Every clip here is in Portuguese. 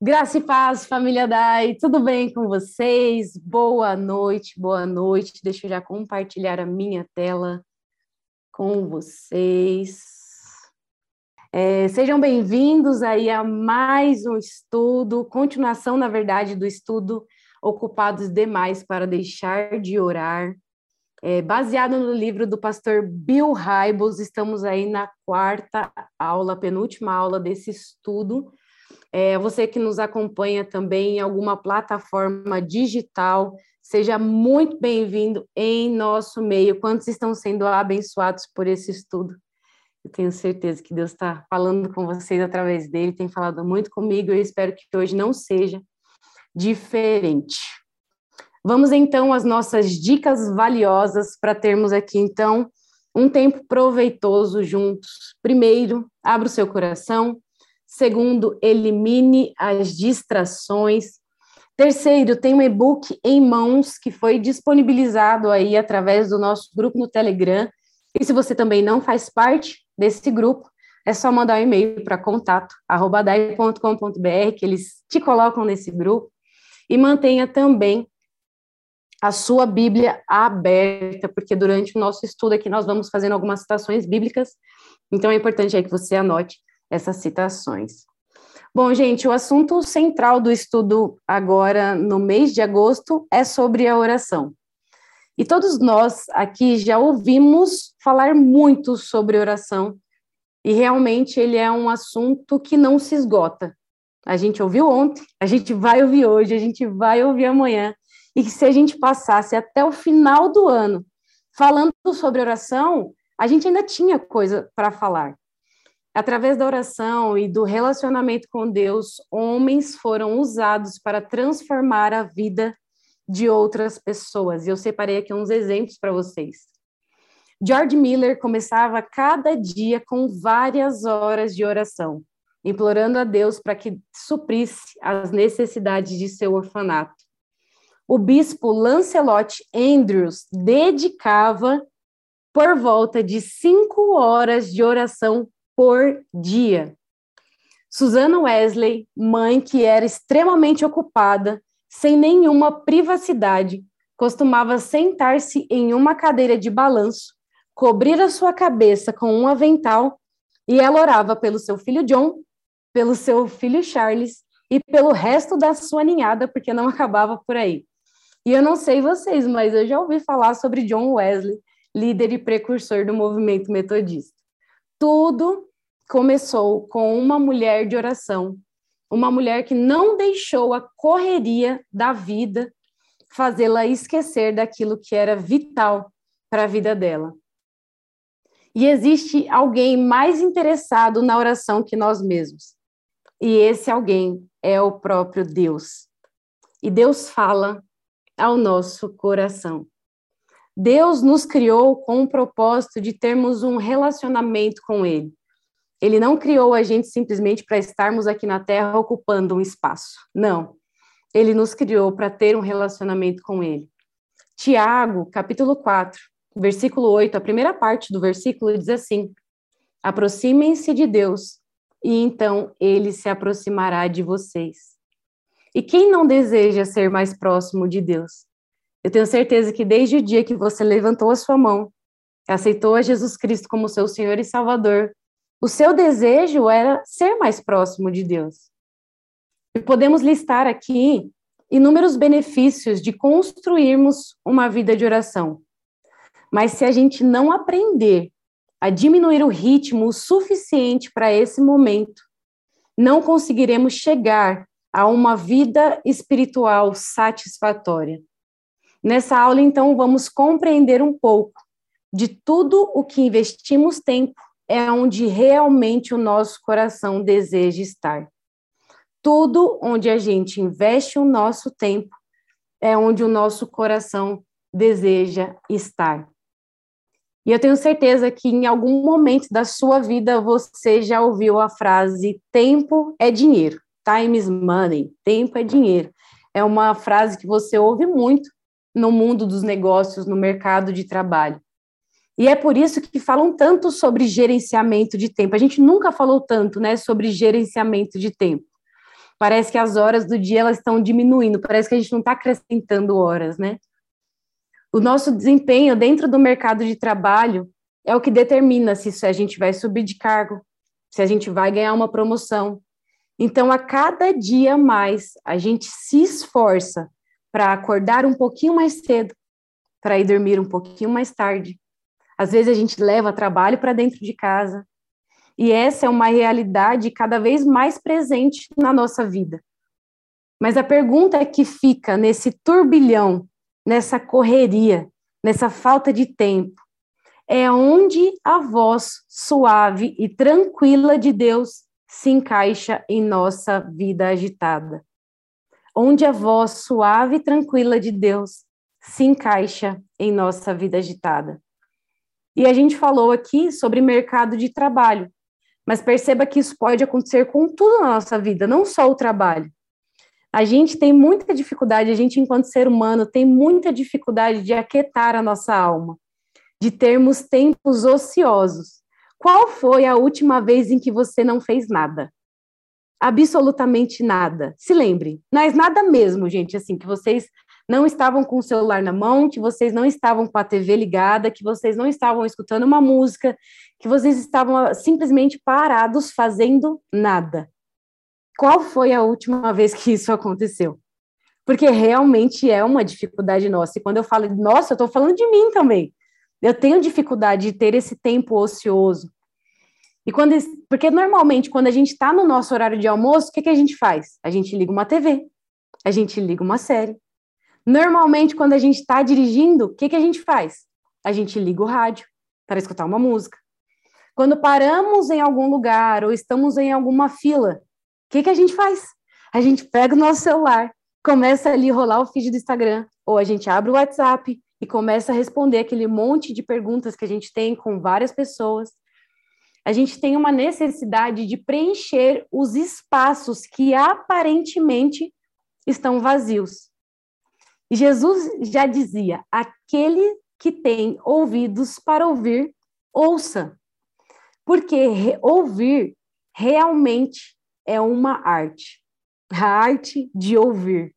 Graça e paz, família Dai, tudo bem com vocês? Boa noite, boa noite. Deixa eu já compartilhar a minha tela com vocês. É, sejam bem-vindos aí a mais um estudo, continuação, na verdade, do estudo Ocupados Demais para Deixar de Orar. É, baseado no livro do pastor Bill Hybels, estamos aí na quarta aula, penúltima aula desse estudo é, você que nos acompanha também em alguma plataforma digital, seja muito bem-vindo em nosso meio. Quantos estão sendo abençoados por esse estudo? Eu tenho certeza que Deus está falando com vocês através dele, tem falado muito comigo, eu espero que hoje não seja diferente. Vamos então às nossas dicas valiosas para termos aqui, então, um tempo proveitoso juntos. Primeiro, abra o seu coração, Segundo, elimine as distrações. Terceiro, tem um e-book em mãos que foi disponibilizado aí através do nosso grupo no Telegram. E se você também não faz parte desse grupo, é só mandar um e-mail para contato@dai.com.br que eles te colocam nesse grupo e mantenha também a sua Bíblia aberta, porque durante o nosso estudo aqui nós vamos fazendo algumas citações bíblicas, então é importante aí que você anote essas citações. Bom, gente, o assunto central do estudo agora no mês de agosto é sobre a oração. E todos nós aqui já ouvimos falar muito sobre oração, e realmente ele é um assunto que não se esgota. A gente ouviu ontem, a gente vai ouvir hoje, a gente vai ouvir amanhã, e que se a gente passasse até o final do ano falando sobre oração, a gente ainda tinha coisa para falar. Através da oração e do relacionamento com Deus, homens foram usados para transformar a vida de outras pessoas. E eu separei aqui uns exemplos para vocês. George Miller começava cada dia com várias horas de oração, implorando a Deus para que suprisse as necessidades de seu orfanato. O bispo Lancelot Andrews dedicava por volta de cinco horas de oração por dia. Susana Wesley, mãe que era extremamente ocupada, sem nenhuma privacidade, costumava sentar-se em uma cadeira de balanço, cobrir a sua cabeça com um avental e ela orava pelo seu filho John, pelo seu filho Charles e pelo resto da sua ninhada, porque não acabava por aí. E eu não sei vocês, mas eu já ouvi falar sobre John Wesley, líder e precursor do movimento metodista. Tudo começou com uma mulher de oração, uma mulher que não deixou a correria da vida fazê-la esquecer daquilo que era vital para a vida dela. E existe alguém mais interessado na oração que nós mesmos. E esse alguém é o próprio Deus. E Deus fala ao nosso coração. Deus nos criou com o propósito de termos um relacionamento com Ele. Ele não criou a gente simplesmente para estarmos aqui na Terra ocupando um espaço. Não. Ele nos criou para ter um relacionamento com Ele. Tiago, capítulo 4, versículo 8, a primeira parte do versículo diz assim: Aproximem-se de Deus, e então ele se aproximará de vocês. E quem não deseja ser mais próximo de Deus? Eu tenho certeza que desde o dia que você levantou a sua mão, aceitou a Jesus Cristo como seu Senhor e Salvador, o seu desejo era ser mais próximo de Deus. E podemos listar aqui inúmeros benefícios de construirmos uma vida de oração. Mas se a gente não aprender a diminuir o ritmo o suficiente para esse momento, não conseguiremos chegar a uma vida espiritual satisfatória. Nessa aula, então, vamos compreender um pouco de tudo o que investimos tempo é onde realmente o nosso coração deseja estar. Tudo onde a gente investe o nosso tempo é onde o nosso coração deseja estar. E eu tenho certeza que em algum momento da sua vida você já ouviu a frase tempo é dinheiro. Time is money. Tempo é dinheiro. É uma frase que você ouve muito no mundo dos negócios, no mercado de trabalho. E é por isso que falam tanto sobre gerenciamento de tempo. A gente nunca falou tanto, né, sobre gerenciamento de tempo. Parece que as horas do dia elas estão diminuindo, parece que a gente não está acrescentando horas, né? O nosso desempenho dentro do mercado de trabalho é o que determina se a gente vai subir de cargo, se a gente vai ganhar uma promoção. Então, a cada dia mais, a gente se esforça para acordar um pouquinho mais cedo, para ir dormir um pouquinho mais tarde. Às vezes, a gente leva trabalho para dentro de casa. E essa é uma realidade cada vez mais presente na nossa vida. Mas a pergunta que fica nesse turbilhão, nessa correria, nessa falta de tempo, é onde a voz suave e tranquila de Deus se encaixa em nossa vida agitada. Onde a voz suave e tranquila de Deus se encaixa em nossa vida agitada. E a gente falou aqui sobre mercado de trabalho, mas perceba que isso pode acontecer com tudo na nossa vida, não só o trabalho. A gente tem muita dificuldade, a gente, enquanto ser humano, tem muita dificuldade de aquietar a nossa alma, de termos tempos ociosos. Qual foi a última vez em que você não fez nada? Absolutamente nada. Se lembre, mas nada mesmo, gente, assim, que vocês não estavam com o celular na mão, que vocês não estavam com a TV ligada, que vocês não estavam escutando uma música, que vocês estavam ah, simplesmente parados fazendo nada. Qual foi a última vez que isso aconteceu? Porque realmente é uma dificuldade nossa. E quando eu falo nossa, eu estou falando de mim também. Eu tenho dificuldade de ter esse tempo ocioso. E quando, porque normalmente, quando a gente está no nosso horário de almoço, o que, que a gente faz? A gente liga uma TV, a gente liga uma série. Normalmente, quando a gente está dirigindo, o que, que a gente faz? A gente liga o rádio para escutar uma música. Quando paramos em algum lugar ou estamos em alguma fila, o que, que a gente faz? A gente pega o nosso celular, começa ali a rolar o feed do Instagram, ou a gente abre o WhatsApp, e começa a responder aquele monte de perguntas que a gente tem com várias pessoas. A gente tem uma necessidade de preencher os espaços que aparentemente estão vazios. Jesus já dizia: aquele que tem ouvidos para ouvir, ouça. Porque ouvir realmente é uma arte a arte de ouvir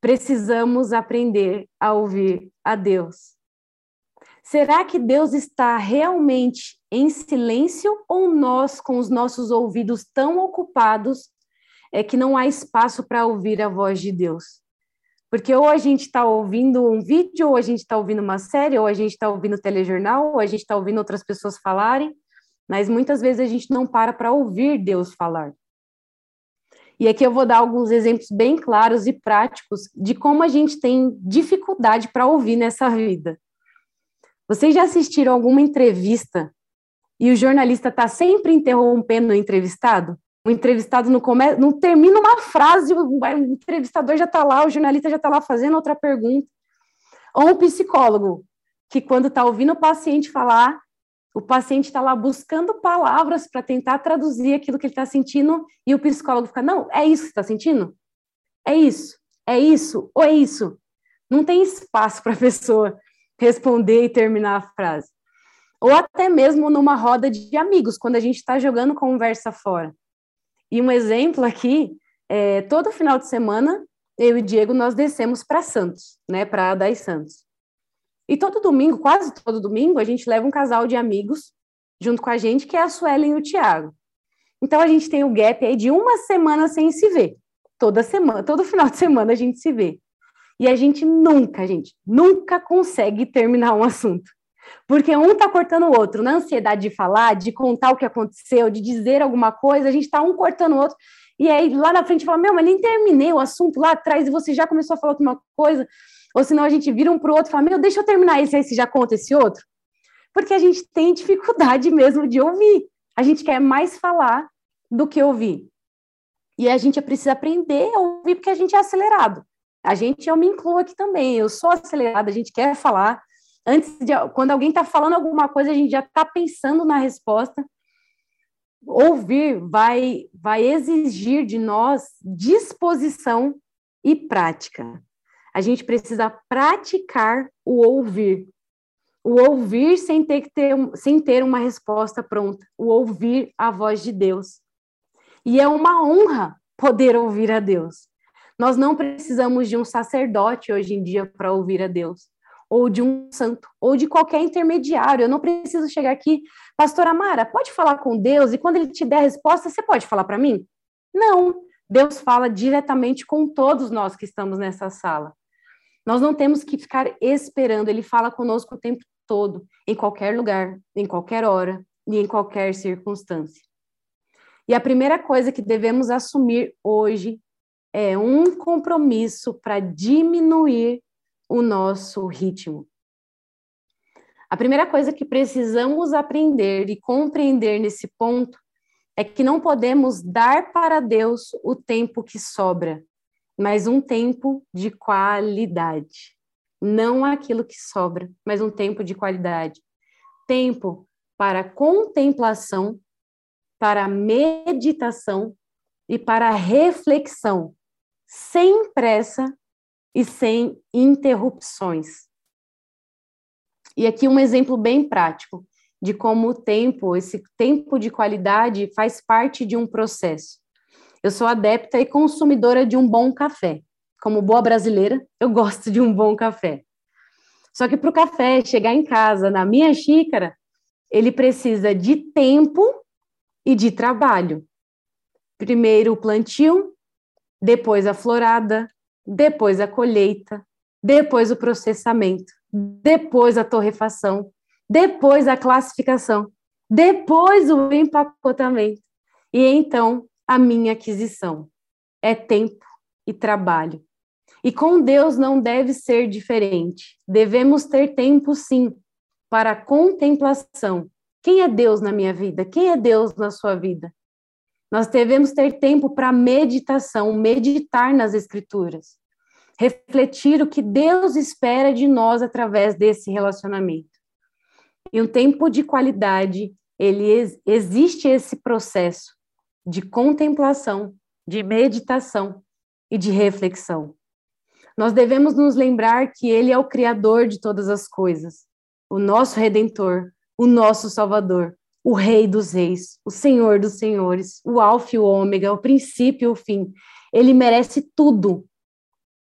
precisamos aprender a ouvir a Deus. Será que Deus está realmente em silêncio ou nós, com os nossos ouvidos tão ocupados, é que não há espaço para ouvir a voz de Deus? Porque ou a gente está ouvindo um vídeo, ou a gente está ouvindo uma série, ou a gente está ouvindo telejornal, ou a gente está ouvindo outras pessoas falarem, mas muitas vezes a gente não para para ouvir Deus falar. E aqui eu vou dar alguns exemplos bem claros e práticos de como a gente tem dificuldade para ouvir nessa vida. Vocês já assistiram alguma entrevista e o jornalista está sempre interrompendo o entrevistado? O entrevistado não, come... não termina uma frase, o entrevistador já está lá, o jornalista já está lá fazendo outra pergunta. Ou um psicólogo, que quando está ouvindo o paciente falar, o paciente está lá buscando palavras para tentar traduzir aquilo que ele está sentindo e o psicólogo fica: não, é isso que está sentindo? É isso, é isso, ou é isso? Não tem espaço para a pessoa responder e terminar a frase. Ou até mesmo numa roda de amigos, quando a gente está jogando conversa fora. E um exemplo aqui, é, todo final de semana, eu e Diego, nós descemos para Santos, né, para Adai Santos. E todo domingo, quase todo domingo, a gente leva um casal de amigos junto com a gente, que é a Suelen e o Tiago. Então a gente tem o gap aí de uma semana sem se ver. Toda semana, todo final de semana a gente se vê. E a gente nunca, gente, nunca consegue terminar um assunto. Porque um tá cortando o outro, na ansiedade de falar, de contar o que aconteceu, de dizer alguma coisa, a gente tá um cortando o outro. E aí lá na frente fala: Meu, mas nem terminei o assunto lá atrás e você já começou a falar alguma coisa. Ou senão a gente vira um para o outro e fala, meu, deixa eu terminar esse aí, se já conta esse outro. Porque a gente tem dificuldade mesmo de ouvir. A gente quer mais falar do que ouvir. E a gente precisa aprender a ouvir porque a gente é acelerado. A gente, eu me incluo aqui também, eu sou acelerada, a gente quer falar. Antes de, quando alguém está falando alguma coisa, a gente já está pensando na resposta. Ouvir vai, vai exigir de nós disposição e prática. A gente precisa praticar o ouvir. O ouvir sem ter, que ter, sem ter uma resposta pronta. O ouvir a voz de Deus. E é uma honra poder ouvir a Deus. Nós não precisamos de um sacerdote hoje em dia para ouvir a Deus, ou de um santo, ou de qualquer intermediário. Eu não preciso chegar aqui, pastora Mara, pode falar com Deus e quando ele te der a resposta, você pode falar para mim? Não. Deus fala diretamente com todos nós que estamos nessa sala. Nós não temos que ficar esperando, ele fala conosco o tempo todo, em qualquer lugar, em qualquer hora e em qualquer circunstância. E a primeira coisa que devemos assumir hoje é um compromisso para diminuir o nosso ritmo. A primeira coisa que precisamos aprender e compreender nesse ponto é que não podemos dar para Deus o tempo que sobra, mas um tempo de qualidade. Não aquilo que sobra, mas um tempo de qualidade. Tempo para contemplação, para meditação e para reflexão, sem pressa e sem interrupções. E aqui um exemplo bem prático de como o tempo, esse tempo de qualidade, faz parte de um processo. Eu sou adepta e consumidora de um bom café. Como boa brasileira, eu gosto de um bom café. Só que para o café chegar em casa na minha xícara, ele precisa de tempo e de trabalho. Primeiro o plantio, depois a florada, depois a colheita, depois o processamento, depois a torrefação, depois a classificação, depois o empacotamento e então a minha aquisição. É tempo e trabalho. E com Deus não deve ser diferente. Devemos ter tempo, sim, para contemplação, quem é Deus na minha vida? Quem é Deus na sua vida? Nós devemos ter tempo para meditação, meditar nas Escrituras, refletir o que Deus espera de nós através desse relacionamento. E um tempo de qualidade, ele existe esse processo de contemplação, de meditação e de reflexão. Nós devemos nos lembrar que Ele é o Criador de todas as coisas, o nosso Redentor, o nosso Salvador, o Rei dos Reis, o Senhor dos Senhores, o Alfa e o Ômega, o princípio e o fim. Ele merece tudo,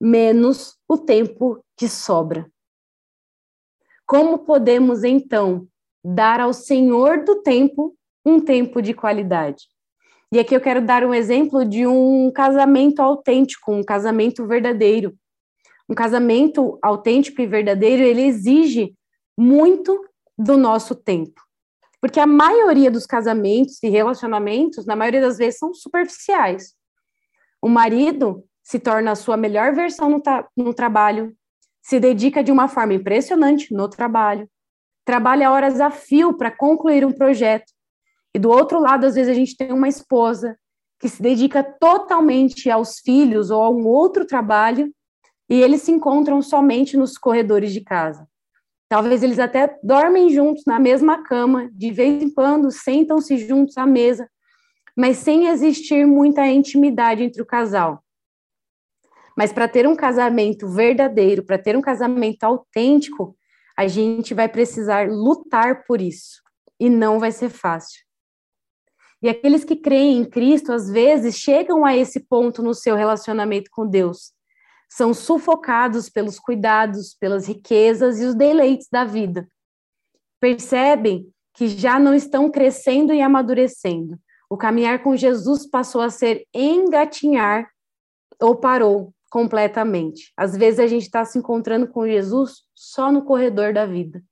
menos o tempo que sobra. Como podemos, então, dar ao Senhor do tempo um tempo de qualidade? E aqui eu quero dar um exemplo de um casamento autêntico, um casamento verdadeiro. Um casamento autêntico e verdadeiro, ele exige muito do nosso tempo. Porque a maioria dos casamentos e relacionamentos, na maioria das vezes, são superficiais. O marido se torna a sua melhor versão no, no trabalho, se dedica de uma forma impressionante no trabalho, trabalha horas a fio para concluir um projeto. E do outro lado, às vezes, a gente tem uma esposa que se dedica totalmente aos filhos ou a um outro trabalho, e eles se encontram somente nos corredores de casa. Talvez eles até dormem juntos na mesma cama, de vez em quando sentam-se juntos à mesa, mas sem existir muita intimidade entre o casal. Mas para ter um casamento verdadeiro, para ter um casamento autêntico, a gente vai precisar lutar por isso, e não vai ser fácil. E aqueles que creem em Cristo, às vezes, chegam a esse ponto no seu relacionamento com Deus, são sufocados pelos cuidados, pelas riquezas e os deleites da vida. Percebem que já não estão crescendo e amadurecendo. O caminhar com Jesus passou a ser engatinhar ou parou completamente. Às vezes a gente está se encontrando com Jesus só no corredor da vida.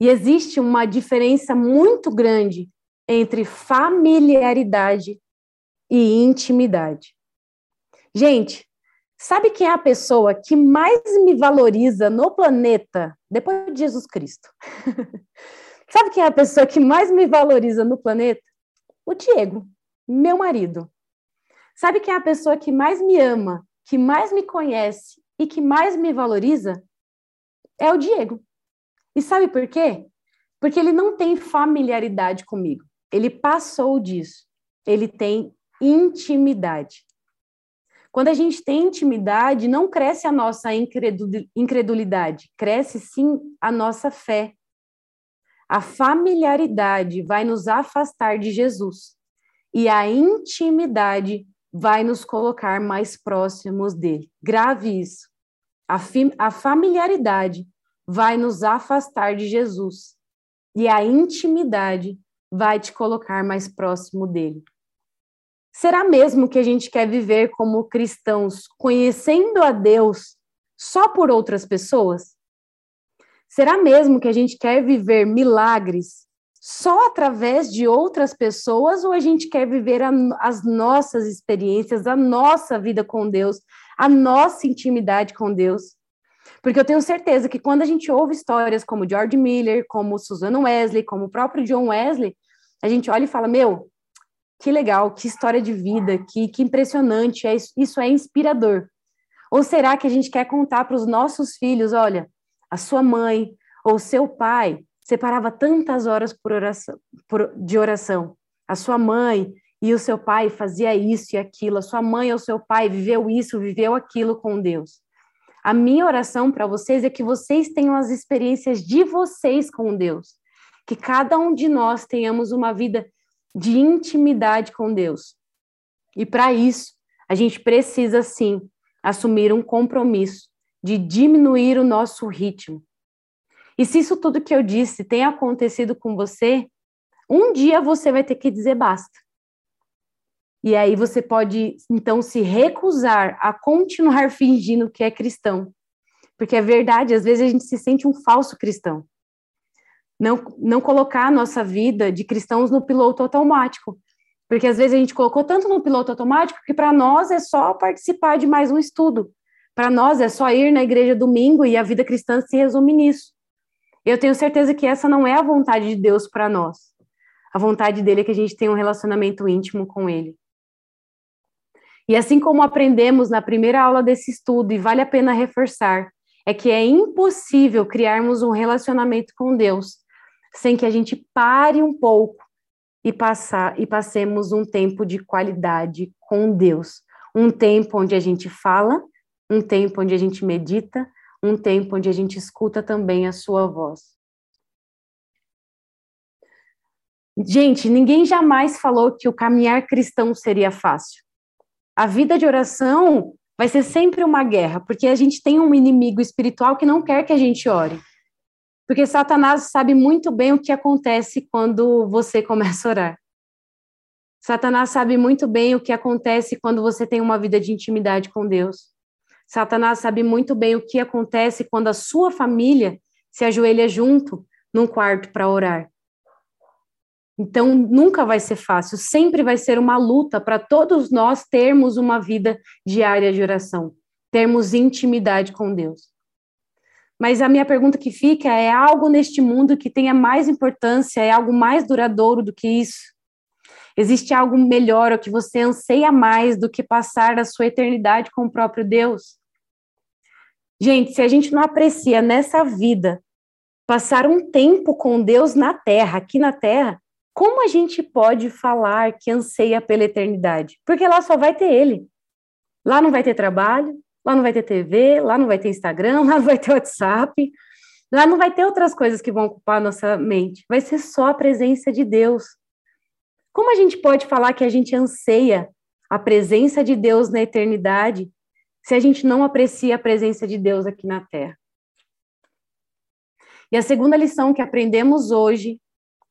E existe uma diferença muito grande entre familiaridade e intimidade. Gente, Sabe quem é a pessoa que mais me valoriza no planeta depois de Jesus Cristo? Sabe quem é a pessoa que mais me valoriza no planeta? O Diego, meu marido. Sabe quem é a pessoa que mais me ama, que mais me conhece e que mais me valoriza? É o Diego. E sabe por quê? Porque ele não tem familiaridade comigo. Ele passou disso. Ele tem intimidade. Quando a gente tem intimidade, não cresce a nossa incredulidade, cresce sim a nossa fé. A familiaridade vai nos afastar de Jesus e a intimidade vai nos colocar mais próximos dele. Grave isso. A, a familiaridade vai nos afastar de Jesus e a intimidade vai te colocar mais próximo dele. Será mesmo que a gente quer viver como cristãos, conhecendo a Deus só por outras pessoas? Será mesmo que a gente quer viver milagres só através de outras pessoas ou a gente quer viver a, as nossas experiências, a nossa vida com Deus, a nossa intimidade com Deus? Porque eu tenho certeza que quando a gente ouve histórias como George Miller, como Susan Wesley, como o próprio John Wesley, a gente olha e fala: Meu, que legal, que história de vida, que, que impressionante, é, isso é inspirador. Ou será que a gente quer contar para os nossos filhos: olha, a sua mãe ou seu pai separava tantas horas por oração, por, de oração. A sua mãe e o seu pai fazia isso e aquilo, a sua mãe ou seu pai viveu isso, viveu aquilo com Deus. A minha oração para vocês é que vocês tenham as experiências de vocês com Deus, que cada um de nós tenhamos uma vida de intimidade com Deus. E para isso, a gente precisa sim assumir um compromisso de diminuir o nosso ritmo, e se isso tudo que eu disse tem acontecido com você, um dia você vai ter que dizer basta. E aí você pode, então, se recusar a continuar fingindo que é cristão. Porque é verdade, às vezes a gente se sente um falso cristão. Não, não colocar a nossa vida de cristãos no piloto automático. Porque às vezes a gente colocou tanto no piloto automático que para nós é só participar de mais um estudo. Para nós é só ir na igreja domingo e a vida cristã se resume nisso. Eu tenho certeza que essa não é a vontade de Deus para nós. A vontade dele é que a gente tenha um relacionamento íntimo com ele. E assim como aprendemos na primeira aula desse estudo, e vale a pena reforçar, é que é impossível criarmos um relacionamento com Deus sem que a gente pare um pouco e passar e passemos um tempo de qualidade com Deus, um tempo onde a gente fala, um tempo onde a gente medita, um tempo onde a gente escuta também a sua voz. Gente, ninguém jamais falou que o caminhar cristão seria fácil. A vida de oração vai ser sempre uma guerra, porque a gente tem um inimigo espiritual que não quer que a gente ore. Porque Satanás sabe muito bem o que acontece quando você começa a orar. Satanás sabe muito bem o que acontece quando você tem uma vida de intimidade com Deus. Satanás sabe muito bem o que acontece quando a sua família se ajoelha junto num quarto para orar. Então, nunca vai ser fácil, sempre vai ser uma luta para todos nós termos uma vida diária de oração, termos intimidade com Deus. Mas a minha pergunta que fica é: algo neste mundo que tenha mais importância, é algo mais duradouro do que isso? Existe algo melhor ou que você anseia mais do que passar a sua eternidade com o próprio Deus? Gente, se a gente não aprecia nessa vida passar um tempo com Deus na terra, aqui na terra, como a gente pode falar que anseia pela eternidade? Porque lá só vai ter Ele. Lá não vai ter trabalho, lá não vai ter TV, lá não vai ter Instagram, lá não vai ter WhatsApp, lá não vai ter outras coisas que vão ocupar nossa mente. Vai ser só a presença de Deus. Como a gente pode falar que a gente anseia a presença de Deus na eternidade se a gente não aprecia a presença de Deus aqui na Terra. E a segunda lição que aprendemos hoje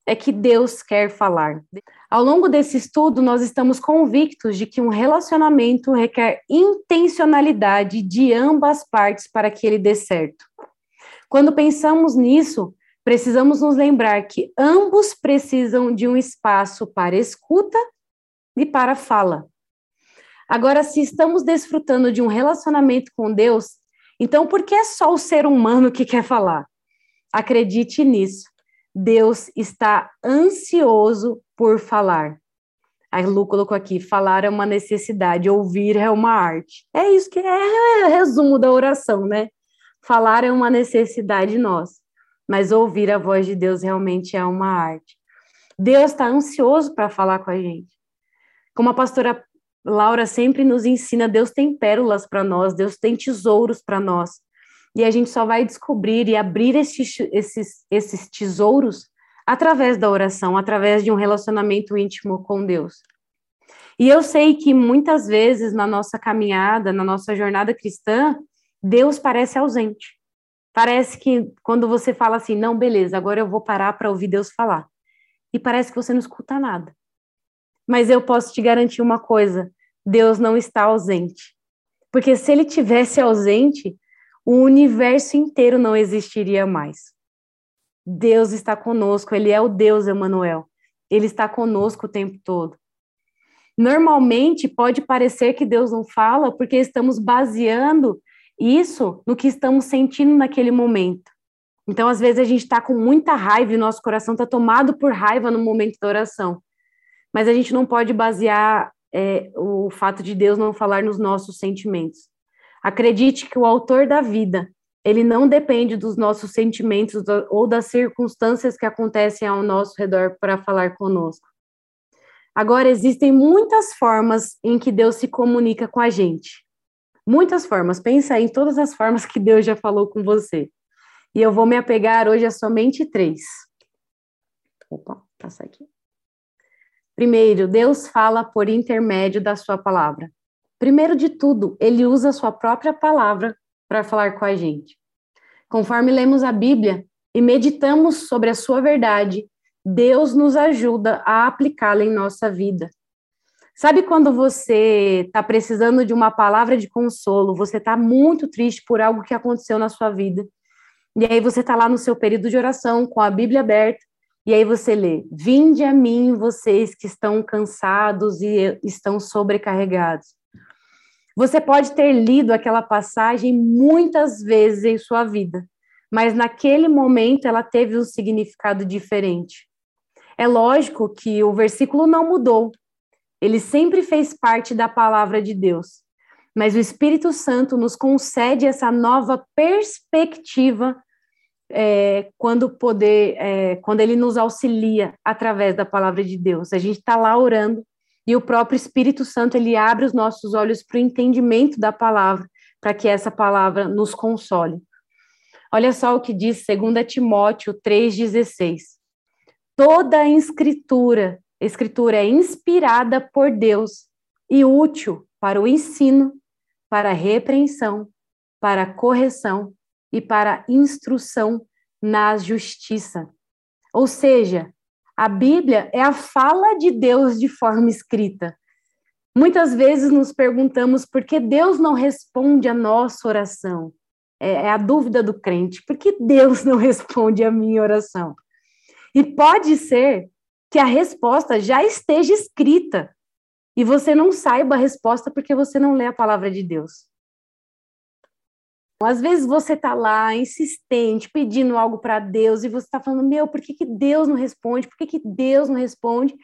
é que Deus quer falar. Ao longo desse estudo, nós estamos convictos de que um relacionamento requer intencionalidade de ambas partes para que ele dê certo. Quando pensamos nisso, precisamos nos lembrar que ambos precisam de um espaço para escuta e para fala. Agora, se estamos desfrutando de um relacionamento com Deus, então por que é só o ser humano que quer falar? Acredite nisso. Deus está ansioso por falar. A Lu colocou aqui: falar é uma necessidade, ouvir é uma arte. É isso que é, é resumo da oração, né? Falar é uma necessidade nossa, mas ouvir a voz de Deus realmente é uma arte. Deus está ansioso para falar com a gente. Como a pastora Laura sempre nos ensina, Deus tem pérolas para nós, Deus tem tesouros para nós. E a gente só vai descobrir e abrir esses, esses, esses tesouros através da oração, através de um relacionamento íntimo com Deus. E eu sei que muitas vezes na nossa caminhada, na nossa jornada cristã, Deus parece ausente. Parece que quando você fala assim, não, beleza, agora eu vou parar para ouvir Deus falar. E parece que você não escuta nada. Mas eu posso te garantir uma coisa: Deus não está ausente. Porque se ele tivesse ausente, o universo inteiro não existiria mais. Deus está conosco, ele é o Deus Emanuel. Ele está conosco o tempo todo. Normalmente pode parecer que Deus não fala porque estamos baseando isso no que estamos sentindo naquele momento. Então, às vezes, a gente está com muita raiva e nosso coração está tomado por raiva no momento da oração. Mas a gente não pode basear é, o fato de Deus não falar nos nossos sentimentos. Acredite que o autor da vida, ele não depende dos nossos sentimentos ou das circunstâncias que acontecem ao nosso redor para falar conosco. Agora, existem muitas formas em que Deus se comunica com a gente. Muitas formas. Pensa em todas as formas que Deus já falou com você. E eu vou me apegar hoje a somente três. Opa, passa aqui. Primeiro, Deus fala por intermédio da sua palavra. Primeiro de tudo, ele usa a sua própria palavra para falar com a gente. Conforme lemos a Bíblia e meditamos sobre a sua verdade, Deus nos ajuda a aplicá-la em nossa vida. Sabe quando você está precisando de uma palavra de consolo, você está muito triste por algo que aconteceu na sua vida, e aí você está lá no seu período de oração, com a Bíblia aberta, e aí você lê: Vinde a mim, vocês que estão cansados e estão sobrecarregados. Você pode ter lido aquela passagem muitas vezes em sua vida, mas naquele momento ela teve um significado diferente. É lógico que o versículo não mudou, ele sempre fez parte da palavra de Deus. Mas o Espírito Santo nos concede essa nova perspectiva é, quando poder, é, quando ele nos auxilia através da palavra de Deus. A gente está lá orando e o próprio Espírito Santo ele abre os nossos olhos para o entendimento da palavra, para que essa palavra nos console. Olha só o que diz 2 Timóteo 3,16. Toda a escritura Escritura é inspirada por Deus e útil para o ensino, para a repreensão, para a correção e para a instrução na justiça. Ou seja, a Bíblia é a fala de Deus de forma escrita. Muitas vezes nos perguntamos por que Deus não responde a nossa oração. É, é a dúvida do crente. Por que Deus não responde a minha oração? E pode ser que a resposta já esteja escrita e você não saiba a resposta porque você não lê a palavra de Deus. Às vezes você está lá, insistente, pedindo algo para Deus, e você está falando, meu, por que, que Deus não responde? Por que, que Deus não responde?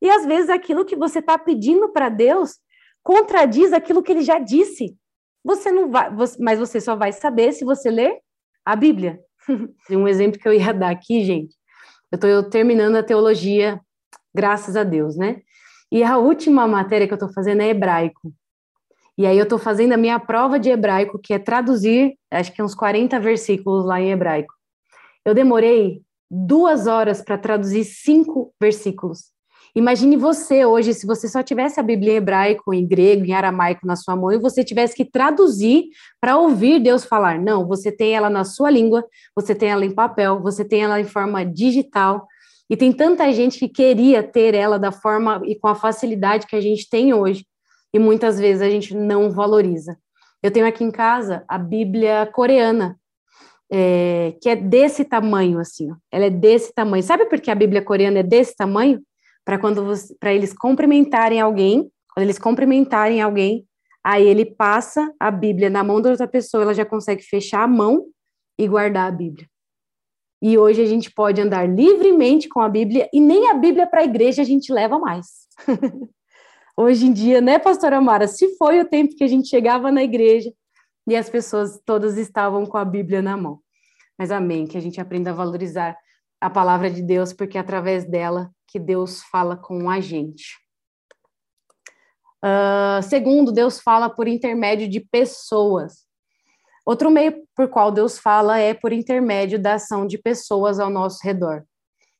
E às vezes aquilo que você está pedindo para Deus contradiz aquilo que ele já disse. Você não vai, mas você só vai saber se você ler a Bíblia. um exemplo que eu ia dar aqui, gente, eu estou terminando a teologia, graças a Deus, né? E a última matéria que eu estou fazendo é hebraico. E aí eu estou fazendo a minha prova de hebraico, que é traduzir, acho que uns 40 versículos lá em hebraico. Eu demorei duas horas para traduzir cinco versículos. Imagine você hoje, se você só tivesse a Bíblia em hebraico, em grego, em aramaico na sua mão e você tivesse que traduzir para ouvir Deus falar. Não, você tem ela na sua língua, você tem ela em papel, você tem ela em forma digital. E tem tanta gente que queria ter ela da forma e com a facilidade que a gente tem hoje, e muitas vezes a gente não valoriza. Eu tenho aqui em casa a Bíblia coreana, é, que é desse tamanho, assim, ó. ela é desse tamanho. Sabe por que a Bíblia coreana é desse tamanho? Para quando para eles cumprimentarem alguém, quando eles cumprimentarem alguém, aí ele passa a Bíblia na mão da outra pessoa, ela já consegue fechar a mão e guardar a Bíblia. E hoje a gente pode andar livremente com a Bíblia e nem a Bíblia para a igreja a gente leva mais. hoje em dia, né, pastora Mara? Se foi o tempo que a gente chegava na igreja e as pessoas todas estavam com a Bíblia na mão. Mas amém, que a gente aprenda a valorizar a palavra de Deus, porque através dela que Deus fala com a gente. Uh, segundo, Deus fala por intermédio de pessoas. Outro meio por qual Deus fala é por intermédio da ação de pessoas ao nosso redor.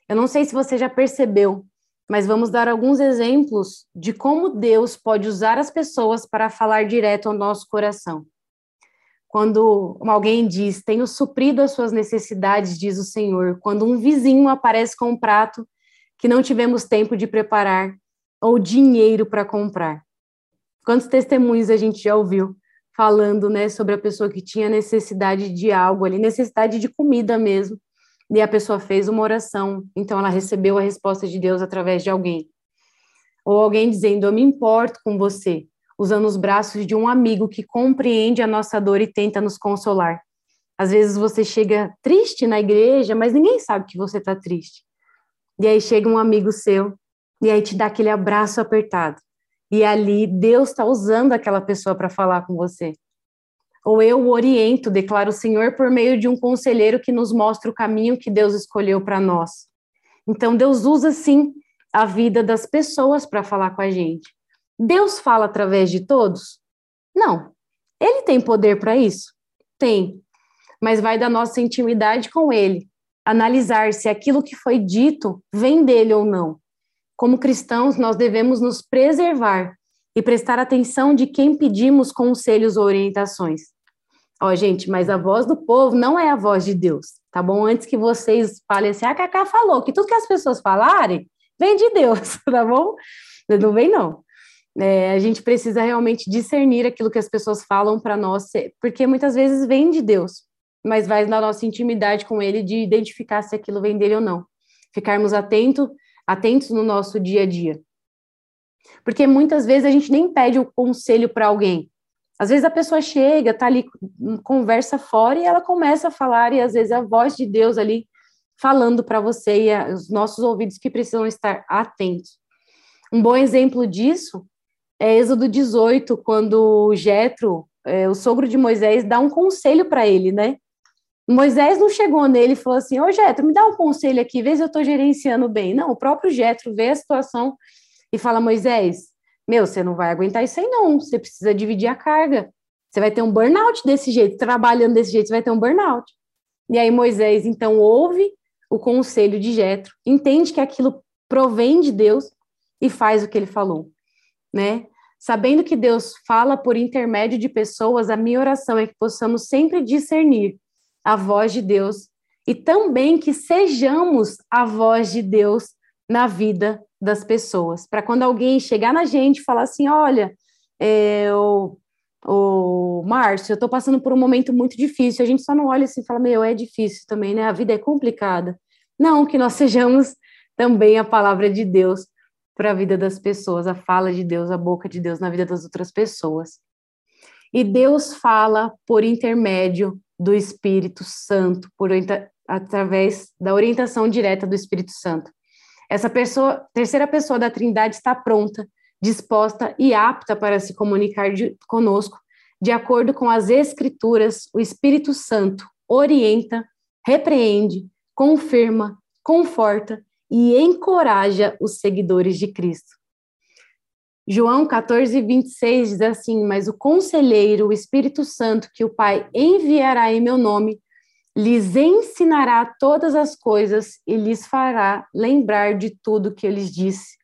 Eu não sei se você já percebeu, mas vamos dar alguns exemplos de como Deus pode usar as pessoas para falar direto ao nosso coração. Quando alguém diz, tenho suprido as suas necessidades, diz o Senhor. Quando um vizinho aparece com um prato que não tivemos tempo de preparar, ou dinheiro para comprar. Quantos testemunhos a gente já ouviu falando, né, sobre a pessoa que tinha necessidade de algo ali, necessidade de comida mesmo, e a pessoa fez uma oração, então ela recebeu a resposta de Deus através de alguém. Ou alguém dizendo: Eu me importo com você, usando os braços de um amigo que compreende a nossa dor e tenta nos consolar. Às vezes você chega triste na igreja, mas ninguém sabe que você está triste. E aí chega um amigo seu e aí te dá aquele abraço apertado. E ali Deus está usando aquela pessoa para falar com você ou eu oriento, declara o Senhor, por meio de um conselheiro que nos mostra o caminho que Deus escolheu para nós. Então, Deus usa, sim, a vida das pessoas para falar com a gente. Deus fala através de todos? Não. Ele tem poder para isso? Tem. Mas vai da nossa intimidade com ele, analisar se aquilo que foi dito vem dele ou não. Como cristãos, nós devemos nos preservar e prestar atenção de quem pedimos conselhos ou orientações. Ó, gente, mas a voz do povo não é a voz de Deus, tá bom? Antes que vocês falem assim, a ah, Cacá falou que tudo que as pessoas falarem vem de Deus, tá bom? Não vem, não. É, a gente precisa realmente discernir aquilo que as pessoas falam para nós, porque muitas vezes vem de Deus, mas vai na nossa intimidade com Ele de identificar se aquilo vem dele ou não. Ficarmos atento, atentos no nosso dia a dia. Porque muitas vezes a gente nem pede o conselho para alguém, às vezes a pessoa chega, tá ali, conversa fora e ela começa a falar, e às vezes é a voz de Deus ali falando para você e os nossos ouvidos que precisam estar atentos. Um bom exemplo disso é Êxodo 18, quando Jetro, é, o sogro de Moisés, dá um conselho para ele, né? Moisés não chegou nele e falou assim: Ô Jetro, me dá um conselho aqui, vê se eu estou gerenciando bem. Não, o próprio Jetro vê a situação e fala: Moisés, meu, você não vai aguentar isso aí, não. Você precisa dividir a carga. Você vai ter um burnout desse jeito, trabalhando desse jeito, você vai ter um burnout. E aí Moisés, então, ouve o conselho de Jetro, entende que aquilo provém de Deus e faz o que ele falou, né? Sabendo que Deus fala por intermédio de pessoas, a minha oração é que possamos sempre discernir a voz de Deus e também que sejamos a voz de Deus na vida das pessoas, para quando alguém chegar na gente e falar assim, olha, é, o, o Márcio, eu estou passando por um momento muito difícil, a gente só não olha assim e fala, meu, é difícil também, né? A vida é complicada. Não, que nós sejamos também a palavra de Deus para a vida das pessoas, a fala de Deus, a boca de Deus na vida das outras pessoas. E Deus fala por intermédio do Espírito Santo, por através da orientação direta do Espírito Santo. Essa pessoa, terceira pessoa da Trindade está pronta, disposta e apta para se comunicar de, conosco, de acordo com as Escrituras, o Espírito Santo orienta, repreende, confirma, conforta e encoraja os seguidores de Cristo. João 14, 26 diz assim: Mas o conselheiro, o Espírito Santo, que o Pai enviará em meu nome, lhes ensinará todas as coisas e lhes fará lembrar de tudo que eles disse.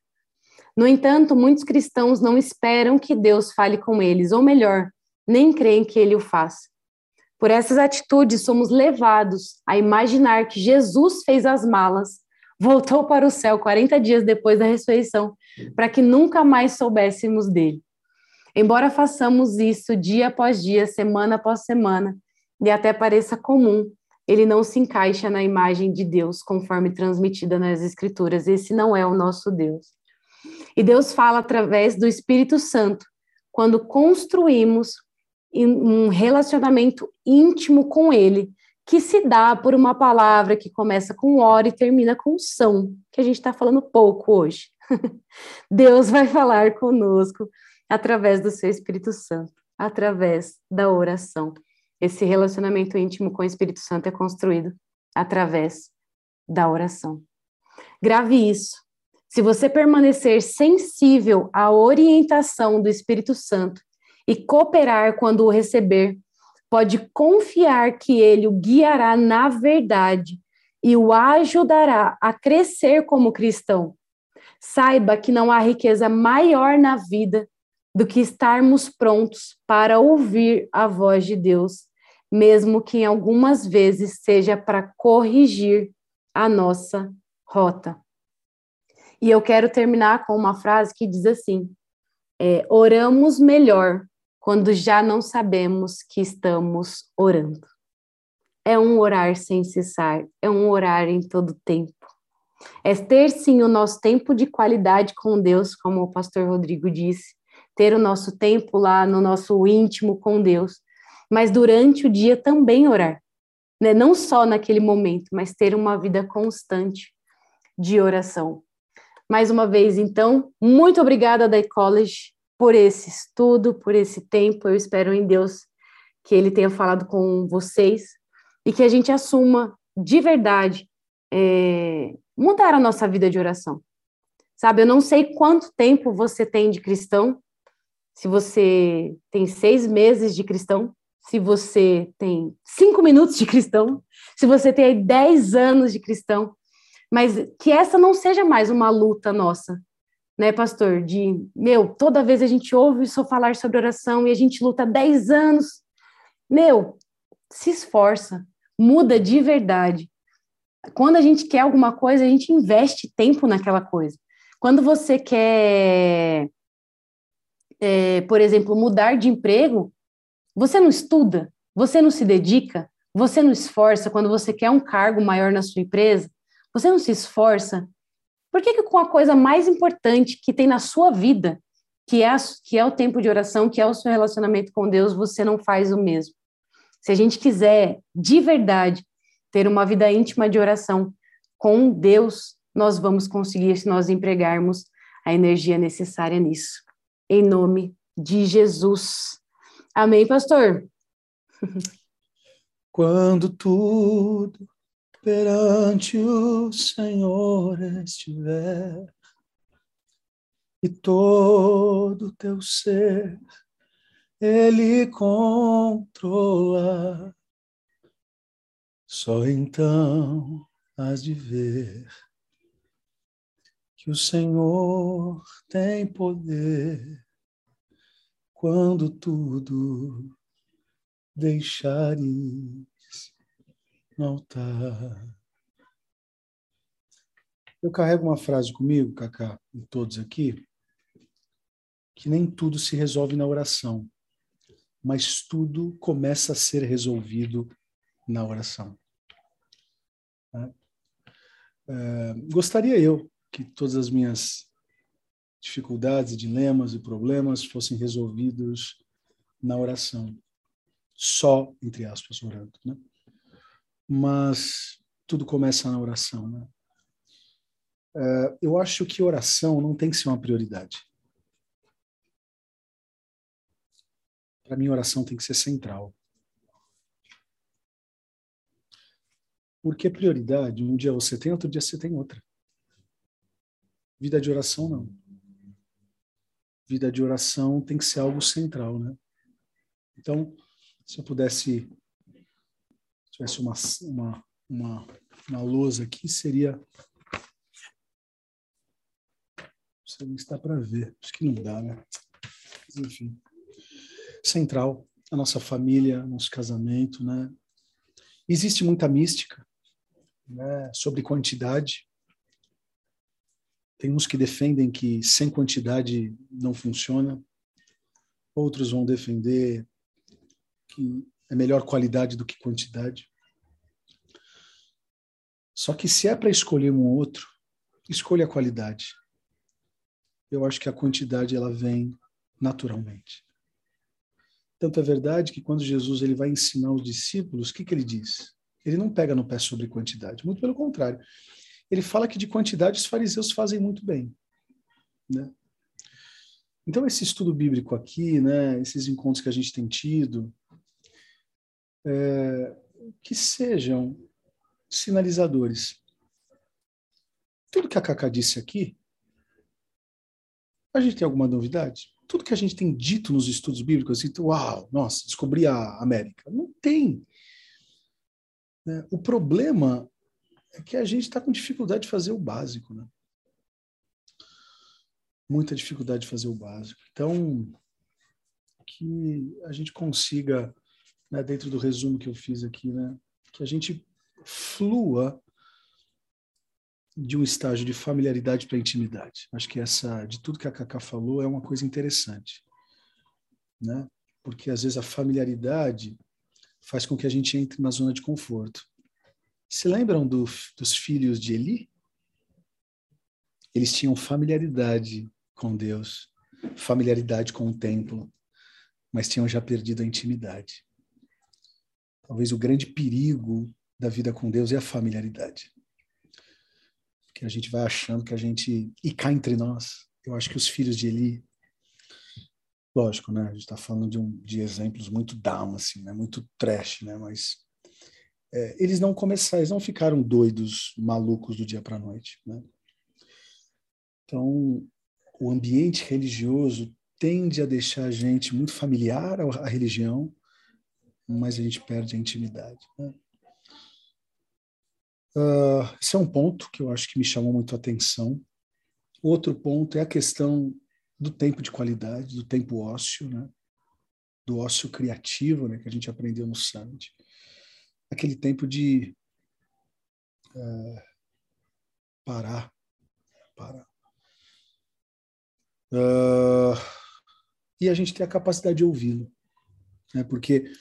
No entanto, muitos cristãos não esperam que Deus fale com eles, ou melhor, nem creem que ele o faça. Por essas atitudes, somos levados a imaginar que Jesus fez as malas, voltou para o céu 40 dias depois da ressurreição, para que nunca mais soubéssemos dele. Embora façamos isso dia após dia, semana após semana, e até pareça comum, ele não se encaixa na imagem de Deus conforme transmitida nas Escrituras. Esse não é o nosso Deus. E Deus fala através do Espírito Santo quando construímos um relacionamento íntimo com Ele, que se dá por uma palavra que começa com ora e termina com são, que a gente está falando pouco hoje. Deus vai falar conosco através do seu Espírito Santo, através da oração. Esse relacionamento íntimo com o Espírito Santo é construído através da oração. Grave isso. Se você permanecer sensível à orientação do Espírito Santo e cooperar quando o receber, pode confiar que ele o guiará na verdade e o ajudará a crescer como cristão. Saiba que não há riqueza maior na vida do que estarmos prontos para ouvir a voz de Deus, mesmo que em algumas vezes seja para corrigir a nossa rota. E eu quero terminar com uma frase que diz assim: é, oramos melhor quando já não sabemos que estamos orando. É um orar sem cessar, é um orar em todo tempo. É ter sim o nosso tempo de qualidade com Deus, como o pastor Rodrigo disse, ter o nosso tempo lá no nosso íntimo com Deus, mas durante o dia também orar, né? Não só naquele momento, mas ter uma vida constante de oração. Mais uma vez, então, muito obrigada da College por esse estudo, por esse tempo. Eu espero em Deus que Ele tenha falado com vocês e que a gente assuma de verdade é, mudar a nossa vida de oração. Sabe, eu não sei quanto tempo você tem de cristão, se você tem seis meses de cristão, se você tem cinco minutos de cristão, se você tem dez anos de cristão, mas que essa não seja mais uma luta nossa, né, pastor? De, meu, toda vez a gente ouve só falar sobre oração e a gente luta 10 anos. Meu, se esforça, muda de verdade. Quando a gente quer alguma coisa, a gente investe tempo naquela coisa. Quando você quer, é, por exemplo, mudar de emprego, você não estuda, você não se dedica, você não esforça. Quando você quer um cargo maior na sua empresa, você não se esforça? Por que, que com a coisa mais importante que tem na sua vida, que é, a, que é o tempo de oração, que é o seu relacionamento com Deus, você não faz o mesmo? Se a gente quiser, de verdade, ter uma vida íntima de oração com Deus, nós vamos conseguir se nós empregarmos a energia necessária nisso. Em nome de Jesus. Amém, pastor? Quando tudo perante o Senhor estiver e todo teu ser ele controla, só então has de ver que o Senhor tem poder quando tudo deixares no altar. Eu carrego uma frase comigo, Cacá, e todos aqui, que nem tudo se resolve na oração, mas tudo começa a ser resolvido na oração. É, é gostaria eu que todas as minhas dificuldades, dilemas e problemas fossem resolvidos na oração, só entre aspas orando, né? Mas tudo começa na oração. Né? Uh, eu acho que oração não tem que ser uma prioridade. Para mim, oração tem que ser central. Porque prioridade, um dia você tem, outro dia você tem outra. Vida de oração, não. Vida de oração tem que ser algo central, né? Então, se eu pudesse tivesse uma, uma, uma, uma lousa aqui, seria. Não está para ver, acho que não dá, né? Mas, enfim. Central, a nossa família, nosso casamento, né? Existe muita mística né, sobre quantidade. Tem uns que defendem que sem quantidade não funciona, outros vão defender que é melhor qualidade do que quantidade. Só que se é para escolher um outro, escolha a qualidade. Eu acho que a quantidade ela vem naturalmente. Tanto é verdade que quando Jesus ele vai ensinar os discípulos, o que, que ele diz? Ele não pega no pé sobre quantidade, muito pelo contrário. Ele fala que de quantidade os fariseus fazem muito bem. Né? Então, esse estudo bíblico aqui, né, esses encontros que a gente tem tido, é, que sejam sinalizadores. Tudo que a Cacá disse aqui, a gente tem alguma novidade? Tudo que a gente tem dito nos estudos bíblicos, assim, uau, nossa, descobri a América. Não tem. Né? O problema é que a gente está com dificuldade de fazer o básico. Né? muita dificuldade de fazer o básico. Então, que a gente consiga, né, dentro do resumo que eu fiz aqui, né, que a gente flua de um estágio de familiaridade para intimidade. Acho que essa, de tudo que a Cacá falou, é uma coisa interessante, né? Porque às vezes a familiaridade faz com que a gente entre na zona de conforto. Se lembram do, dos filhos de Eli? Eles tinham familiaridade com Deus, familiaridade com o templo, mas tinham já perdido a intimidade. Talvez o grande perigo da vida com Deus é a familiaridade. Que a gente vai achando que a gente. E cá entre nós, eu acho que os filhos de Eli. Lógico, né? A gente está falando de, um, de exemplos muito down, assim, né? muito trash, né? Mas é, eles não começaram, eles não ficaram doidos, malucos do dia para a noite, né? Então, o ambiente religioso tende a deixar a gente muito familiar à religião, mas a gente perde a intimidade. Né? Uh, esse é um ponto que eu acho que me chamou muito a atenção. Outro ponto é a questão do tempo de qualidade, do tempo ósseo, né? do ócio criativo, né? que a gente aprendeu no Summit. Aquele tempo de uh, parar, parar. Uh, e a gente ter a capacidade de ouvi-lo. Né? Porque,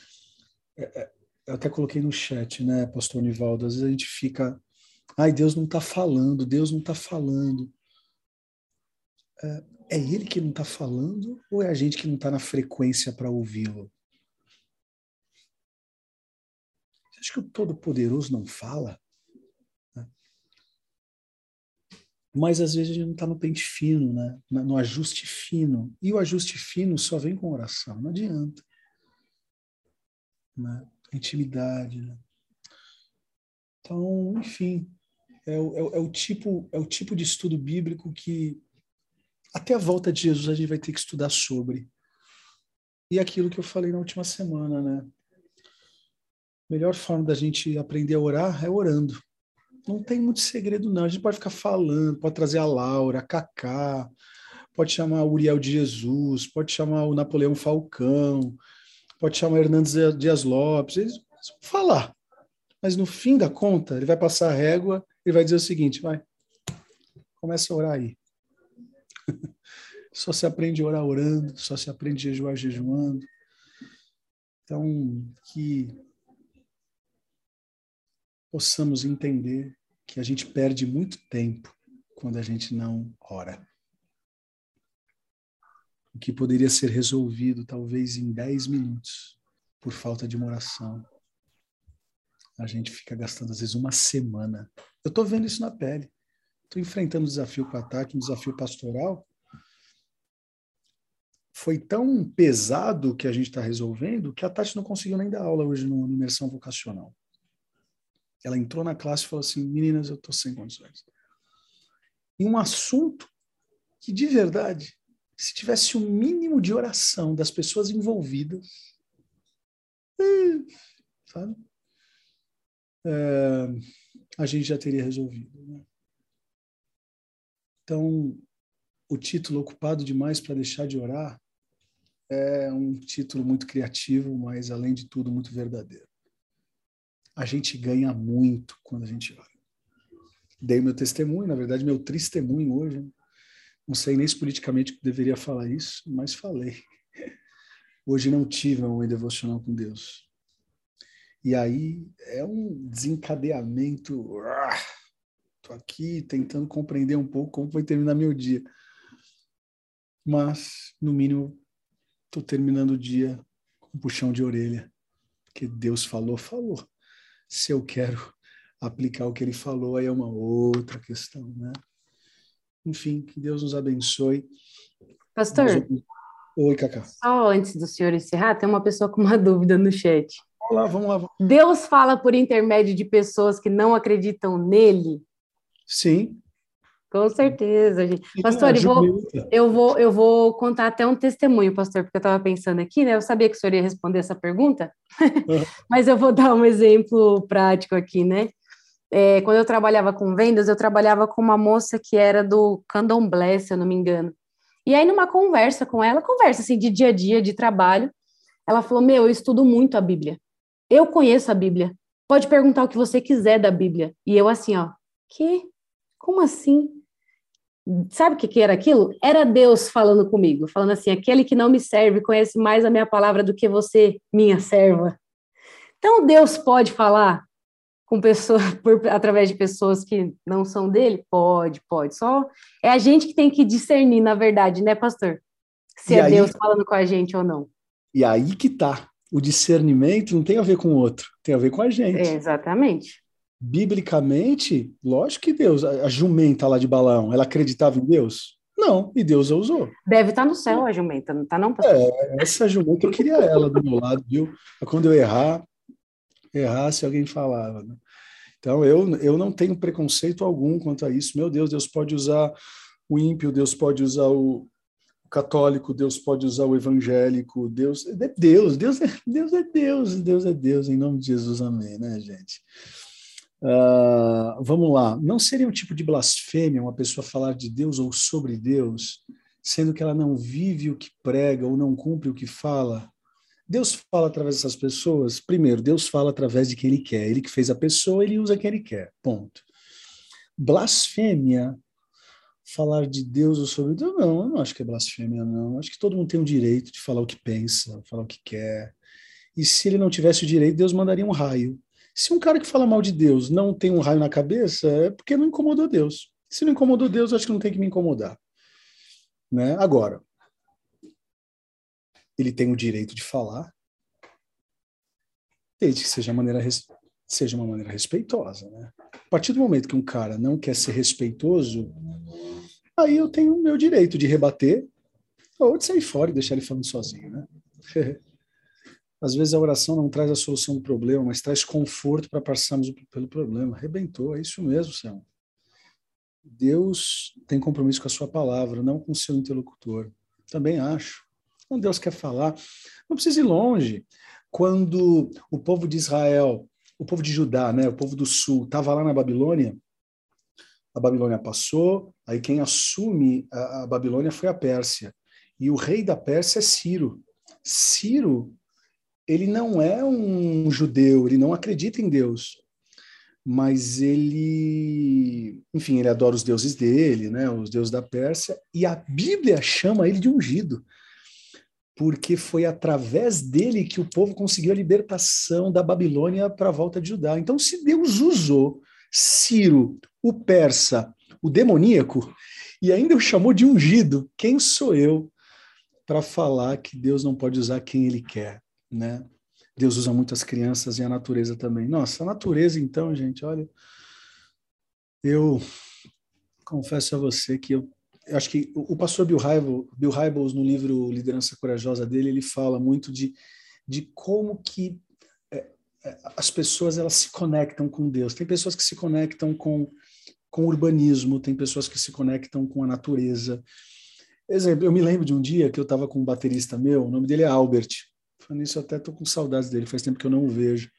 é, é, eu até coloquei no chat, né, pastor Nivaldo, às vezes a gente fica, ai, Deus não está falando, Deus não está falando. É, é ele que não está falando ou é a gente que não está na frequência para ouvi-lo? Você acha que o Todo-Poderoso não fala? mas às vezes a gente não está no pente fino, né? no ajuste fino. E o ajuste fino só vem com oração, não adianta. Né? Intimidade. Né? Então, enfim, é é, é o, tipo, é o tipo de estudo bíblico que até a volta de Jesus a gente vai ter que estudar sobre. E aquilo que eu falei na última semana, né? melhor forma da gente aprender a orar é orando não tem muito segredo, não. A gente pode ficar falando, pode trazer a Laura, a Cacá, pode chamar o Uriel de Jesus, pode chamar o Napoleão Falcão, pode chamar o Hernandes Dias Lopes, eles vão falar. Mas no fim da conta, ele vai passar a régua e vai dizer o seguinte: vai, começa a orar aí. só se aprende a orar orando, só se aprende a jejuar jejuando. Então, que possamos entender que a gente perde muito tempo quando a gente não ora. O que poderia ser resolvido talvez em 10 minutos por falta de uma oração. A gente fica gastando às vezes uma semana. Eu estou vendo isso na pele. Estou enfrentando um desafio com ataque, um desafio pastoral. Foi tão pesado que a gente está resolvendo que a Tati não conseguiu nem dar aula hoje no Imersão Vocacional. Ela entrou na classe e falou assim: meninas, eu estou sem condições. E um assunto que, de verdade, se tivesse o um mínimo de oração das pessoas envolvidas, sabe? É, a gente já teria resolvido. Né? Então, o título Ocupado Demais para Deixar de Orar é um título muito criativo, mas, além de tudo, muito verdadeiro a gente ganha muito quando a gente ora. Dei meu testemunho, na verdade, meu testemunho hoje. Não sei nem se politicamente deveria falar isso, mas falei. Hoje não tive uma devocional com Deus. E aí é um desencadeamento. Estou aqui tentando compreender um pouco como vai terminar meu dia. Mas, no mínimo, estou terminando o dia com um puxão de orelha. Porque Deus falou, falou. Se eu quero aplicar o que ele falou, aí é uma outra questão, né? Enfim, que Deus nos abençoe. Pastor. Oi, Cacá. Só antes do senhor encerrar, tem uma pessoa com uma dúvida no chat. Vamos lá, vamos lá. Deus fala por intermédio de pessoas que não acreditam nele? Sim. Com certeza, gente. Pastor, eu vou, eu, vou, eu vou contar até um testemunho, pastor, porque eu estava pensando aqui, né? Eu sabia que o senhor ia responder essa pergunta, mas eu vou dar um exemplo prático aqui, né? É, quando eu trabalhava com vendas, eu trabalhava com uma moça que era do candomblé, se eu não me engano. E aí, numa conversa com ela, conversa assim de dia a dia, de trabalho, ela falou: Meu, eu estudo muito a Bíblia. Eu conheço a Bíblia. Pode perguntar o que você quiser da Bíblia. E eu, assim, ó, que? Como assim? Sabe o que, que era aquilo? Era Deus falando comigo, falando assim: aquele que não me serve conhece mais a minha palavra do que você, minha serva. Então, Deus pode falar com pessoas, por, através de pessoas que não são dele? Pode, pode. Só é a gente que tem que discernir, na verdade, né, pastor? Se e é aí, Deus falando com a gente ou não. E aí que tá. O discernimento não tem a ver com o outro, tem a ver com a gente. É, exatamente biblicamente, lógico que Deus, a, jumenta lá de balão, ela acreditava em Deus? Não, e Deus a usou. Deve estar no céu a jumenta, não está não? É, essa jumenta eu queria ela do meu lado, viu? Quando eu errar, errar se alguém falava. Né? Então eu, eu não tenho preconceito algum quanto a isso. Meu Deus, Deus pode usar o ímpio, Deus pode usar o católico, Deus pode usar o evangélico, Deus é Deus, Deus é Deus é Deus, Deus é Deus, em nome de Jesus, amém, né, gente? Uh, vamos lá, não seria um tipo de blasfêmia uma pessoa falar de Deus ou sobre Deus, sendo que ela não vive o que prega ou não cumpre o que fala? Deus fala através dessas pessoas? Primeiro, Deus fala através de quem Ele quer. Ele que fez a pessoa, Ele usa quem Ele quer. Ponto. Blasfêmia, falar de Deus ou sobre Deus, não, eu não acho que é blasfêmia, não. Acho que todo mundo tem o direito de falar o que pensa, falar o que quer. E se ele não tivesse o direito, Deus mandaria um raio se um cara que fala mal de Deus não tem um raio na cabeça, é porque não incomodou Deus. Se não incomodou Deus, acho que não tem que me incomodar. Né? Agora, ele tem o direito de falar, desde que seja, maneira, seja uma maneira respeitosa. Né? A partir do momento que um cara não quer ser respeitoso, aí eu tenho o meu direito de rebater ou de sair fora e deixar ele falando sozinho. Né? Às vezes a oração não traz a solução do problema, mas traz conforto para passarmos pelo problema. Arrebentou, é isso mesmo, Senhor. Deus tem compromisso com a sua palavra, não com o seu interlocutor. Também acho. Quando Deus quer falar, não precisa ir longe. Quando o povo de Israel, o povo de Judá, né, o povo do sul, estava lá na Babilônia, a Babilônia passou, aí quem assume a, a Babilônia foi a Pérsia. E o rei da Pérsia é Ciro. Ciro ele não é um judeu, ele não acredita em Deus, mas ele, enfim, ele adora os deuses dele, né, os deuses da Pérsia, e a Bíblia chama ele de ungido, porque foi através dele que o povo conseguiu a libertação da Babilônia para a volta de Judá. Então, se Deus usou Ciro, o persa, o demoníaco, e ainda o chamou de ungido, quem sou eu para falar que Deus não pode usar quem ele quer? né? Deus usa muito as crianças e a natureza também. Nossa, a natureza, então, gente, olha, eu confesso a você que eu, eu acho que o, pastor Bill, Hybels, Bill Hybels, no livro Liderança Corajosa dele, ele fala muito de, de como que é, é, as pessoas elas se conectam com Deus. Tem pessoas que se conectam com, com o urbanismo, tem pessoas que se conectam com a natureza. Exemplo, eu me lembro de um dia que eu estava com um baterista meu, o nome dele é Albert. Falando isso, eu até estou com saudades dele, faz tempo que eu não o vejo.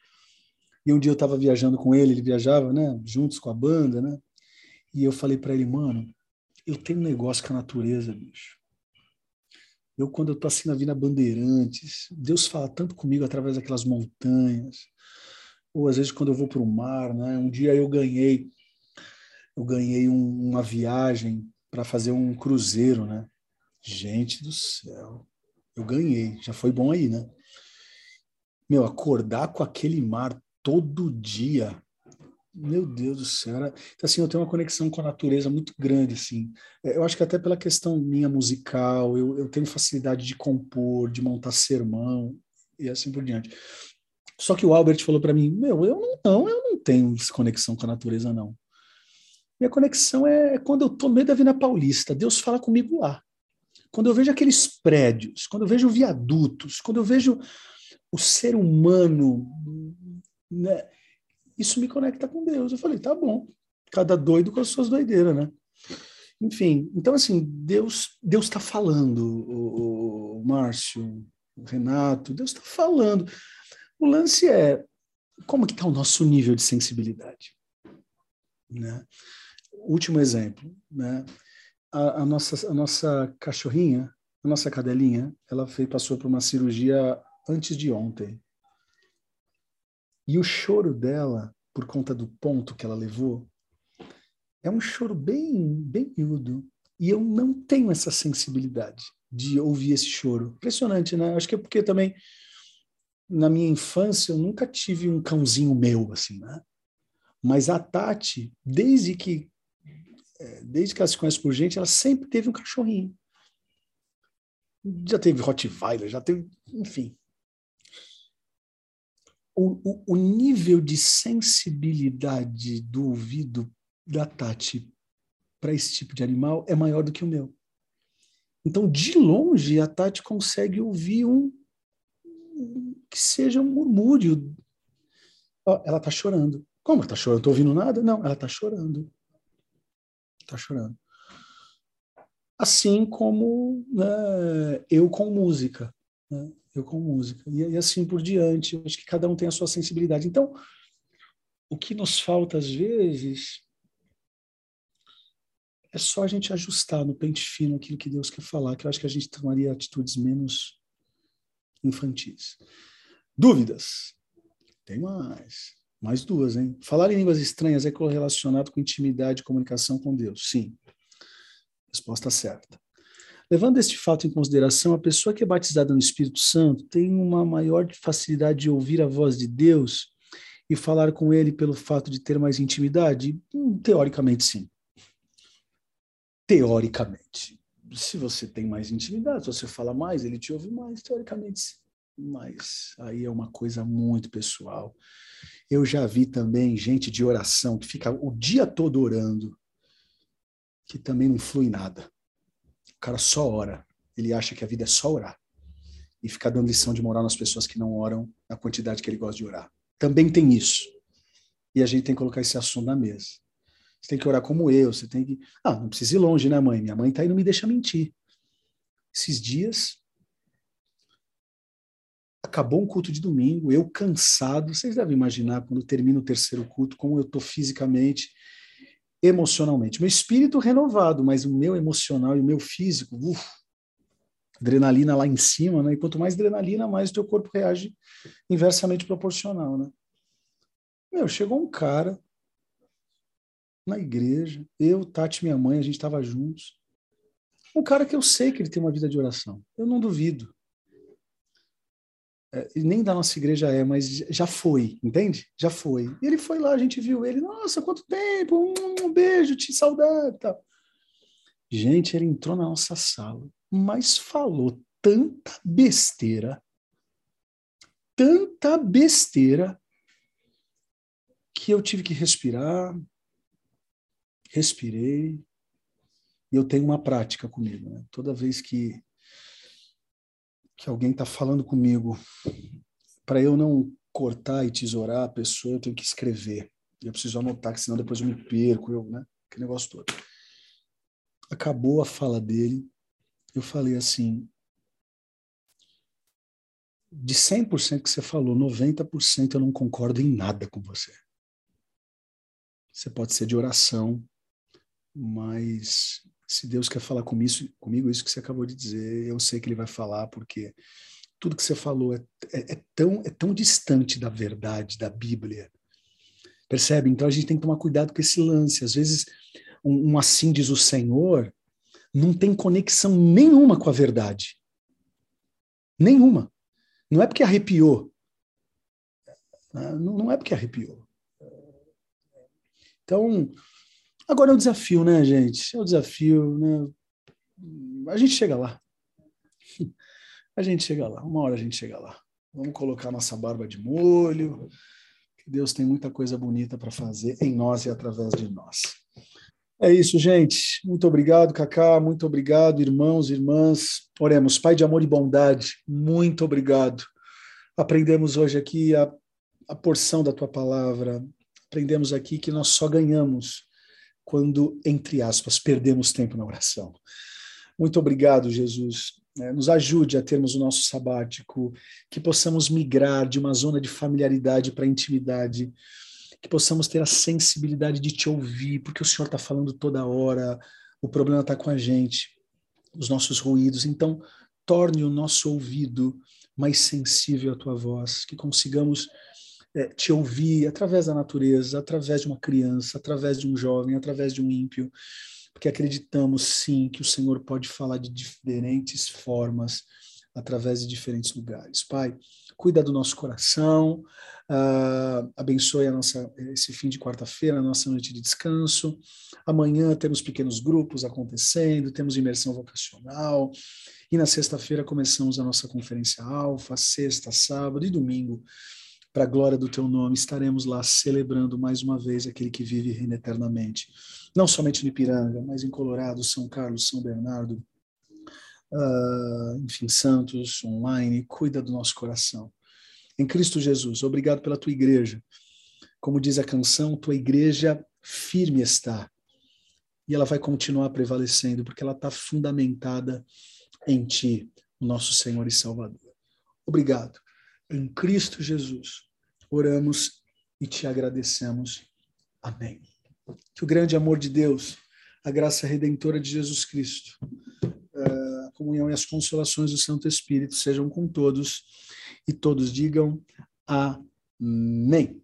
E um dia eu estava viajando com ele, ele viajava, né, juntos com a banda, né? E eu falei para ele, mano, eu tenho um negócio com a natureza, bicho. Eu, quando eu tô assim na Vila Bandeirantes, Deus fala tanto comigo através daquelas montanhas, ou às vezes quando eu vou para o mar, né? Um dia eu ganhei, eu ganhei um, uma viagem para fazer um cruzeiro, né? Gente do céu, eu ganhei, já foi bom aí, né? Meu, acordar com aquele mar todo dia, meu Deus do céu. Era... Então, assim, eu tenho uma conexão com a natureza muito grande, assim. É, eu acho que até pela questão minha musical, eu, eu tenho facilidade de compor, de montar sermão e assim por diante. Só que o Albert falou para mim, meu, eu não, não, eu não tenho conexão com a natureza, não. Minha conexão é quando eu tô no meio da Vina Paulista. Deus fala comigo lá quando eu vejo aqueles prédios, quando eu vejo viadutos, quando eu vejo o ser humano, né, isso me conecta com Deus. Eu falei, tá bom, cada doido com as suas doideiras, né? Enfim, então assim, Deus Deus está falando, o, o Márcio, o Renato, Deus está falando. O lance é como que está o nosso nível de sensibilidade, né? Último exemplo, né? a, a, nossa, a nossa cachorrinha, a nossa cadelinha, ela foi, passou por uma cirurgia antes de ontem. E o choro dela, por conta do ponto que ela levou, é um choro bem, bem miúdo. E eu não tenho essa sensibilidade de ouvir esse choro. Impressionante, né? Acho que é porque também na minha infância eu nunca tive um cãozinho meu assim, né? Mas a Tati, desde que é, desde que ela se conhece por gente, ela sempre teve um cachorrinho. Já teve Rottweiler, já teve, enfim. O, o, o nível de sensibilidade do ouvido da Tati para esse tipo de animal é maior do que o meu. Então, de longe, a Tati consegue ouvir um que seja um murmúrio. Oh, ela está chorando. Como está chorando? Estou ouvindo nada? Não, ela está chorando. Está chorando. Assim como né, eu com música. Né? Eu com música. E, e assim por diante. Acho que cada um tem a sua sensibilidade. Então, o que nos falta às vezes é só a gente ajustar no pente fino aquilo que Deus quer falar, que eu acho que a gente tomaria atitudes menos infantis. Dúvidas? Tem mais. Mais duas, hein? Falar em línguas estranhas é correlacionado com intimidade e comunicação com Deus? Sim. Resposta certa. Levando este fato em consideração, a pessoa que é batizada no Espírito Santo tem uma maior facilidade de ouvir a voz de Deus e falar com ele pelo fato de ter mais intimidade? Hum, teoricamente, sim teoricamente. Se você tem mais intimidade, se você fala mais, ele te ouve mais, teoricamente. Mas aí é uma coisa muito pessoal. Eu já vi também gente de oração que fica o dia todo orando, que também não flui nada. Cara só ora. Ele acha que a vida é só orar. E ficar dando lição de moral nas pessoas que não oram na quantidade que ele gosta de orar. Também tem isso. E a gente tem que colocar esse assunto na mesa. Você tem que orar como eu, você tem que. Ah, não precisa ir longe, né, mãe? Minha mãe tá aí não me deixa mentir. Esses dias. Acabou um culto de domingo, eu cansado. Vocês devem imaginar quando termina o terceiro culto, como eu tô fisicamente, emocionalmente. Meu espírito renovado, mas o meu emocional e o meu físico, uf, adrenalina lá em cima, né? E quanto mais adrenalina, mais o teu corpo reage inversamente proporcional, né? Meu, chegou um cara na igreja. Eu, Tati, minha mãe, a gente estava juntos. Um cara que eu sei que ele tem uma vida de oração. Eu não duvido. É, nem da nossa igreja é, mas já foi, entende? Já foi. Ele foi lá, a gente viu ele. Nossa, quanto tempo! Um, um beijo, te saudade. Tal. Gente, ele entrou na nossa sala, mas falou tanta besteira, tanta besteira, que eu tive que respirar, respirei, e eu tenho uma prática comigo. Né? Toda vez que, que alguém está falando comigo, para eu não cortar e tesourar a pessoa, eu tenho que escrever. Eu preciso anotar, que senão depois eu me perco, eu, né? aquele negócio todo. Acabou a fala dele, eu falei assim, de 100% que você falou, 90% eu não concordo em nada com você. Você pode ser de oração, mas se Deus quer falar comigo, comigo isso que você acabou de dizer, eu sei que Ele vai falar, porque tudo que você falou é, é, é tão, é tão distante da verdade, da Bíblia. Percebe? Então a gente tem que tomar cuidado com esse lance. Às vezes, um, um assim diz o Senhor, não tem conexão nenhuma com a verdade. Nenhuma. Não é porque arrepiou. Não, não é porque arrepiou. Então, Agora é o desafio, né, gente? É o desafio, né? A gente chega lá. A gente chega lá. Uma hora a gente chega lá. Vamos colocar nossa barba de molho. Que Deus tem muita coisa bonita para fazer em nós e através de nós. É isso, gente. Muito obrigado, Cacá. Muito obrigado, irmãos e irmãs. Oremos. Pai de amor e bondade, muito obrigado. Aprendemos hoje aqui a, a porção da tua palavra. Aprendemos aqui que nós só ganhamos quando, entre aspas, perdemos tempo na oração. Muito obrigado, Jesus. É, nos ajude a termos o nosso sabático, que possamos migrar de uma zona de familiaridade para intimidade, que possamos ter a sensibilidade de te ouvir, porque o Senhor está falando toda hora. O problema está com a gente, os nossos ruídos. Então, torne o nosso ouvido mais sensível à tua voz, que consigamos é, te ouvir através da natureza, através de uma criança, através de um jovem, através de um ímpio, porque acreditamos sim que o Senhor pode falar de diferentes formas, através de diferentes lugares. Pai, cuida do nosso coração, uh, abençoe a nossa, esse fim de quarta-feira, a nossa noite de descanso. Amanhã temos pequenos grupos acontecendo, temos imersão vocacional. E na sexta-feira começamos a nossa conferência alfa, sexta, sábado e domingo. Para a glória do teu nome, estaremos lá celebrando mais uma vez aquele que vive e reina eternamente. Não somente no Ipiranga, mas em Colorado, São Carlos, São Bernardo, uh, enfim, Santos, online, cuida do nosso coração. Em Cristo Jesus, obrigado pela tua igreja. Como diz a canção, tua igreja firme está. E ela vai continuar prevalecendo, porque ela está fundamentada em ti, nosso Senhor e Salvador. Obrigado. Em Cristo Jesus, oramos e te agradecemos. Amém. Que o grande amor de Deus, a graça redentora de Jesus Cristo, a comunhão e as consolações do Santo Espírito sejam com todos e todos digam amém.